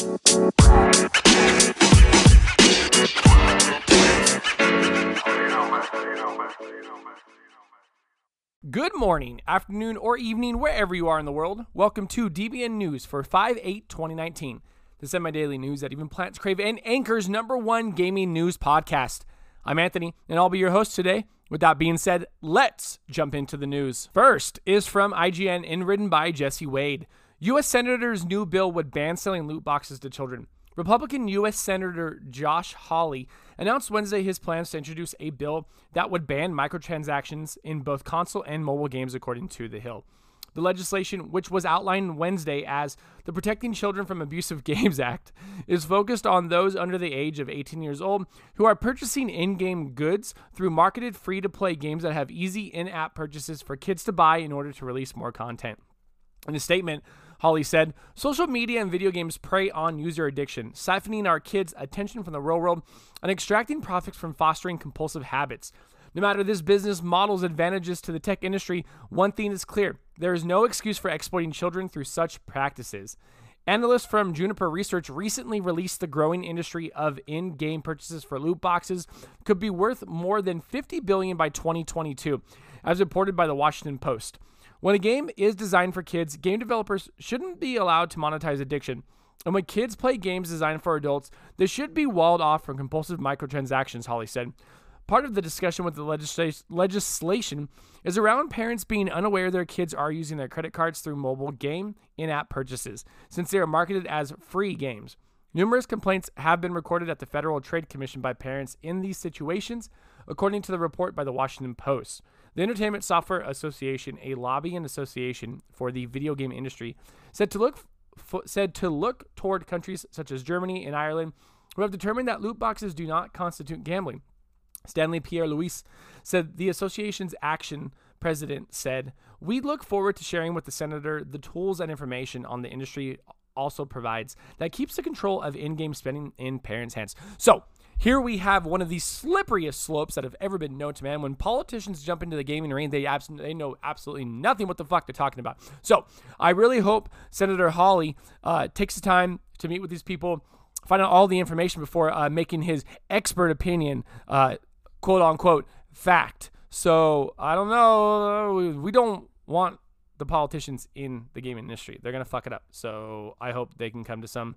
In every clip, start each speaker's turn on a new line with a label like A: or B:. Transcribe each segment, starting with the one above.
A: Good morning, afternoon, or evening, wherever you are in the world. Welcome to DBN News for 5 8 2019, the semi daily news that even plants crave and anchors number one gaming news podcast. I'm Anthony, and I'll be your host today. With that being said, let's jump into the news. First is from IGN and written by Jesse Wade. U.S. Senator's new bill would ban selling loot boxes to children. Republican U.S. Senator Josh Hawley announced Wednesday his plans to introduce a bill that would ban microtransactions in both console and mobile games, according to The Hill. The legislation, which was outlined Wednesday as the Protecting Children from Abusive Games Act, is focused on those under the age of 18 years old who are purchasing in game goods through marketed free to play games that have easy in app purchases for kids to buy in order to release more content. In a statement, Hawley said, Social media and video games prey on user addiction, siphoning our kids' attention from the real world and extracting profits from fostering compulsive habits. No matter this business model's advantages to the tech industry, one thing is clear there is no excuse for exploiting children through such practices. Analysts from Juniper Research recently released the growing industry of in-game purchases for loot boxes could be worth more than 50 billion by 2022, as reported by the Washington Post. When a game is designed for kids, game developers shouldn't be allowed to monetize addiction. And when kids play games designed for adults, they should be walled off from compulsive microtransactions, Hawley said. Part of the discussion with the legisla- legislation is around parents being unaware their kids are using their credit cards through mobile game in app purchases, since they are marketed as free games. Numerous complaints have been recorded at the Federal Trade Commission by parents in these situations, according to the report by the Washington Post. The Entertainment Software Association, a lobbying association for the video game industry, said to look f- said to look toward countries such as Germany and Ireland who have determined that loot boxes do not constitute gambling. Stanley Pierre Louis said the association's action president said, "We look forward to sharing with the senator the tools and information on the industry also provides that keeps the control of in-game spending in parents' hands." So, here we have one of the slipperiest slopes that have ever been known to man. When politicians jump into the gaming arena, they abs- they know absolutely nothing what the fuck they're talking about. So I really hope Senator Hawley uh, takes the time to meet with these people, find out all the information before uh, making his expert opinion, uh, quote unquote, fact. So I don't know. We don't want the politicians in the gaming industry. They're gonna fuck it up. So I hope they can come to some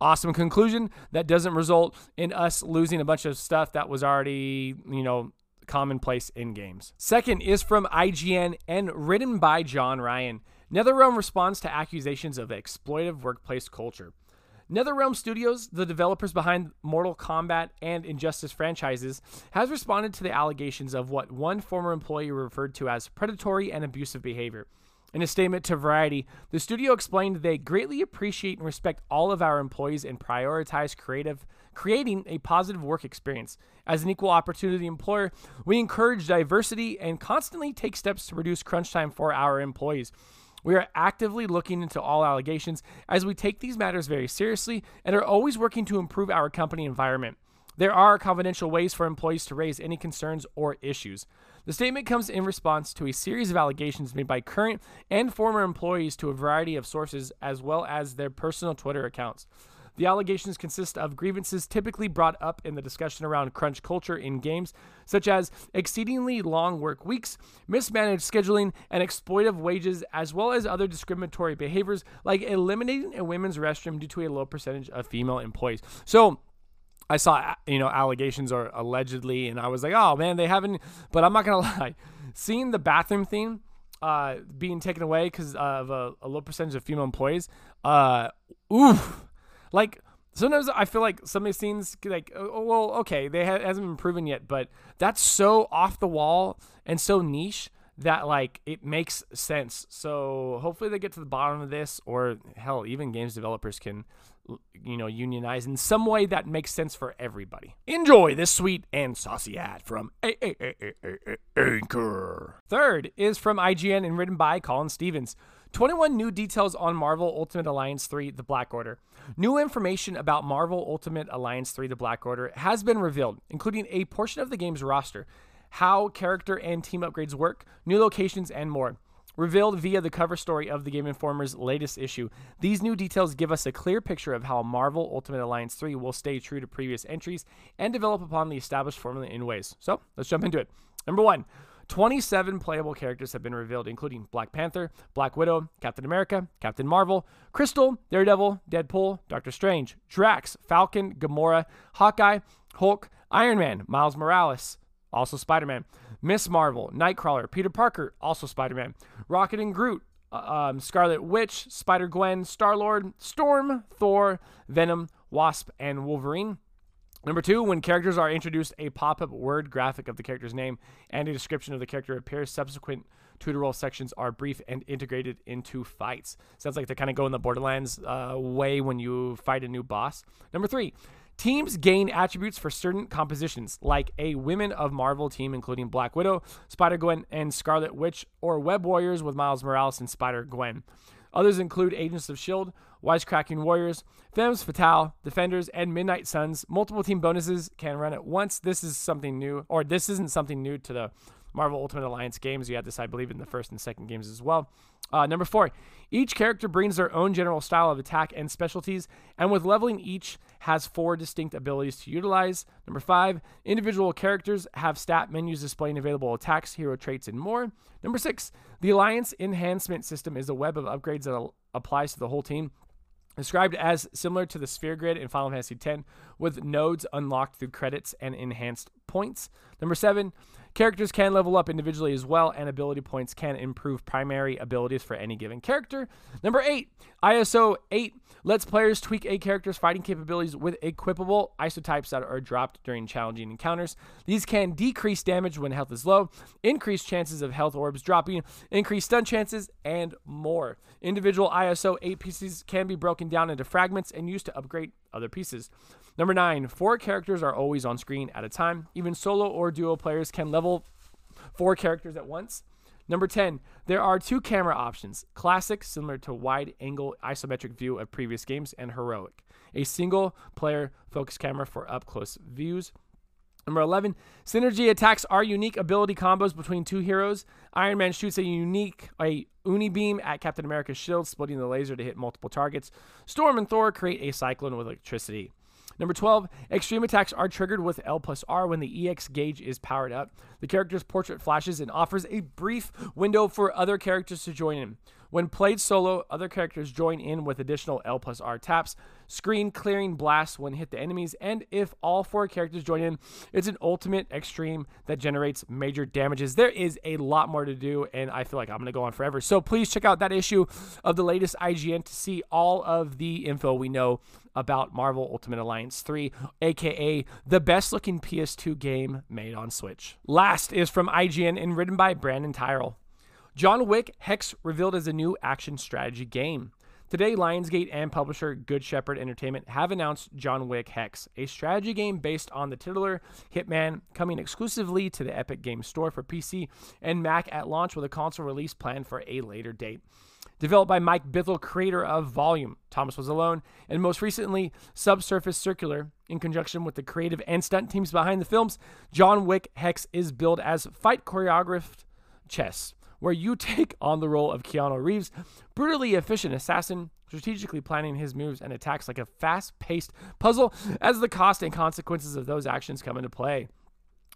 A: awesome conclusion that doesn't result in us losing a bunch of stuff that was already, you know, commonplace in games. Second is from IGN and written by John Ryan. NetherRealm responds to accusations of exploitive workplace culture. NetherRealm Studios, the developers behind Mortal Kombat and Injustice franchises, has responded to the allegations of what one former employee referred to as predatory and abusive behavior. In a statement to Variety, the studio explained they greatly appreciate and respect all of our employees and prioritize creative creating a positive work experience. As an equal opportunity employer, we encourage diversity and constantly take steps to reduce crunch time for our employees. We are actively looking into all allegations as we take these matters very seriously and are always working to improve our company environment. There are confidential ways for employees to raise any concerns or issues. The statement comes in response to a series of allegations made by current and former employees to a variety of sources, as well as their personal Twitter accounts. The allegations consist of grievances typically brought up in the discussion around crunch culture in games, such as exceedingly long work weeks, mismanaged scheduling, and exploitive wages, as well as other discriminatory behaviors like eliminating a women's restroom due to a low percentage of female employees. So, I saw you know allegations or allegedly, and I was like, oh man, they haven't. But I'm not gonna lie, seeing the bathroom theme uh, being taken away because of a, a, low percentage of female employees, uh, oof, like sometimes I feel like some of these scenes, like, oh, well, okay, they ha- hasn't been proven yet, but that's so off the wall and so niche that like it makes sense. So hopefully they get to the bottom of this, or hell, even games developers can you know, unionize in some way that makes sense for everybody. Enjoy this sweet and saucy ad from Anchor. Third is from IGN and written by Colin Stevens. 21 new details on Marvel Ultimate Alliance 3 The Black Order. New information about Marvel Ultimate Alliance 3 The Black Order has been revealed, including a portion of the game's roster, how character and team upgrades work, new locations, and more. revealed via the cover story of the Game Informer's latest issue. These new details give us a clear picture of how Marvel Ultimate Alliance 3 will stay true to previous entries and develop upon the established formula in ways. So let's jump into it. Number one. 27 playable characters have been revealed, including Black Panther, Black Widow, Captain America, Captain Marvel, Crystal, Daredevil, Deadpool, Doctor Strange, Drax, Falcon, Gamora, Hawkeye, Hulk, Iron Man, Miles Morales, also Spider Man, Miss Marvel, Nightcrawler, Peter Parker, also Spider Man, Rocket and Groot, uh, um, Scarlet Witch, Spider Gwen, Star Lord, Storm, Thor, Venom, Wasp, and Wolverine. Number two, when characters are introduced, a pop up word graphic of the character's name and a description of the character appears. Subsequent tutorial sections are brief and integrated into fights. Sounds like they're kind of going the Borderlands uh, way when you fight a new boss. Number three, Teams gain attributes for certain compositions, like a Women of Marvel team, including Black Widow, Spider Gwen, and Scarlet Witch, or Web Warriors with Miles Morales and Spider Gwen. Others include Agents of S.H.I.E.L.D., Wisecracking Warriors, Femmes Fatale, Defenders, and Midnight Suns. Multiple team bonuses can run at once. This is something new, or this isn't something new to the Marvel Ultimate Alliance games. You had this, I believe, in the first and second games as well. Uh, number four, each character brings their own general style of attack and specialties, and with leveling, each has four distinct abilities to utilize. Number five, individual characters have stat menus displaying available attacks, hero traits, and more. Number six, the Alliance Enhancement System is a web of upgrades that applies to the whole team. Described as similar to the sphere grid in Final Fantasy X, with nodes unlocked through credits and enhanced points. Number seven, Characters can level up individually as well, and ability points can improve primary abilities for any given character. Number eight, ISO 8 lets players tweak a character's fighting capabilities with equipable isotypes that are dropped during challenging encounters. These can decrease damage when health is low, increase chances of health orbs dropping, increase stun chances, and more. Individual ISO 8 pieces can be broken down into fragments and used to upgrade other pieces. Number nine, four characters are always on screen at a time. Even solo or duo players can level four characters at once. Number 10, there are two camera options classic, similar to wide angle isometric view of previous games, and heroic, a single player focus camera for up close views. Number 11, synergy attacks are unique ability combos between two heroes. Iron Man shoots a unique a uni beam at Captain America's shield, splitting the laser to hit multiple targets. Storm and Thor create a cyclone with electricity. Number 12, extreme attacks are triggered with L plus R when the EX gauge is powered up. The character's portrait flashes and offers a brief window for other characters to join in. When played solo, other characters join in with additional L plus R taps, screen clearing blasts when hit the enemies, and if all four characters join in, it's an ultimate extreme that generates major damages. There is a lot more to do, and I feel like I'm going to go on forever. So please check out that issue of the latest IGN to see all of the info we know about Marvel Ultimate Alliance 3, aka the best looking PS2 game made on Switch. Last is from IGN and written by Brandon Tyrrell. John Wick Hex revealed as a new action strategy game. Today, Lionsgate and publisher Good Shepherd Entertainment have announced John Wick Hex, a strategy game based on the titular Hitman, coming exclusively to the Epic Games Store for PC and Mac at launch with a console release planned for a later date. Developed by Mike Bithell, creator of Volume, Thomas Was Alone, and most recently Subsurface Circular, in conjunction with the creative and stunt teams behind the films, John Wick Hex is billed as fight choreographed chess where you take on the role of Keanu Reeves, brutally efficient assassin, strategically planning his moves and attacks like a fast paced puzzle as the cost and consequences of those actions come into play.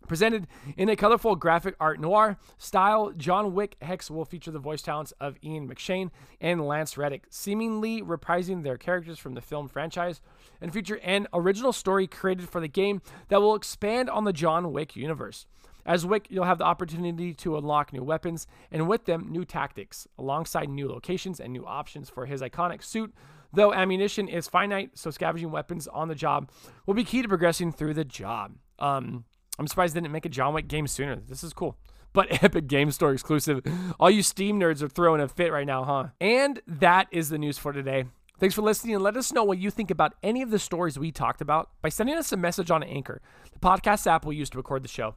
A: Presented in a colorful graphic art noir style, John Wick Hex will feature the voice talents of Ian McShane and Lance Reddick, seemingly reprising their characters from the film franchise, and feature an original story created for the game that will expand on the John Wick universe. As Wick, you'll have the opportunity to unlock new weapons and with them new tactics, alongside new locations and new options for his iconic suit. Though ammunition is finite, so scavenging weapons on the job will be key to progressing through the job. Um, I'm surprised they didn't make a John Wick game sooner. This is cool. But Epic Game Store exclusive. All you Steam nerds are throwing a fit right now, huh? And that is the news for today. Thanks for listening and let us know what you think about any of the stories we talked about by sending us a message on Anchor, the podcast app we use to record the show.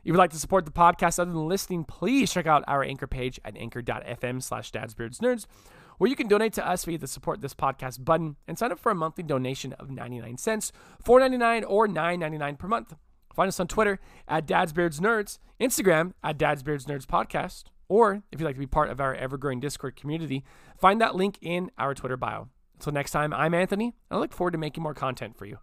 A: If you'd like to support the podcast other than listening, please check out our anchor page at anchor.fm slash dadsbeardsnerds, where you can donate to us via the support this podcast button and sign up for a monthly donation of 99 cents, 4.99 or 9.99 per month. Find us on Twitter at dadsbeardsnerds, Instagram at dadsbeardsnerdspodcast, Or if you'd like to be part of our ever growing Discord community, find that link in our Twitter bio. Until next time, I'm Anthony, and I look forward to making more content for you.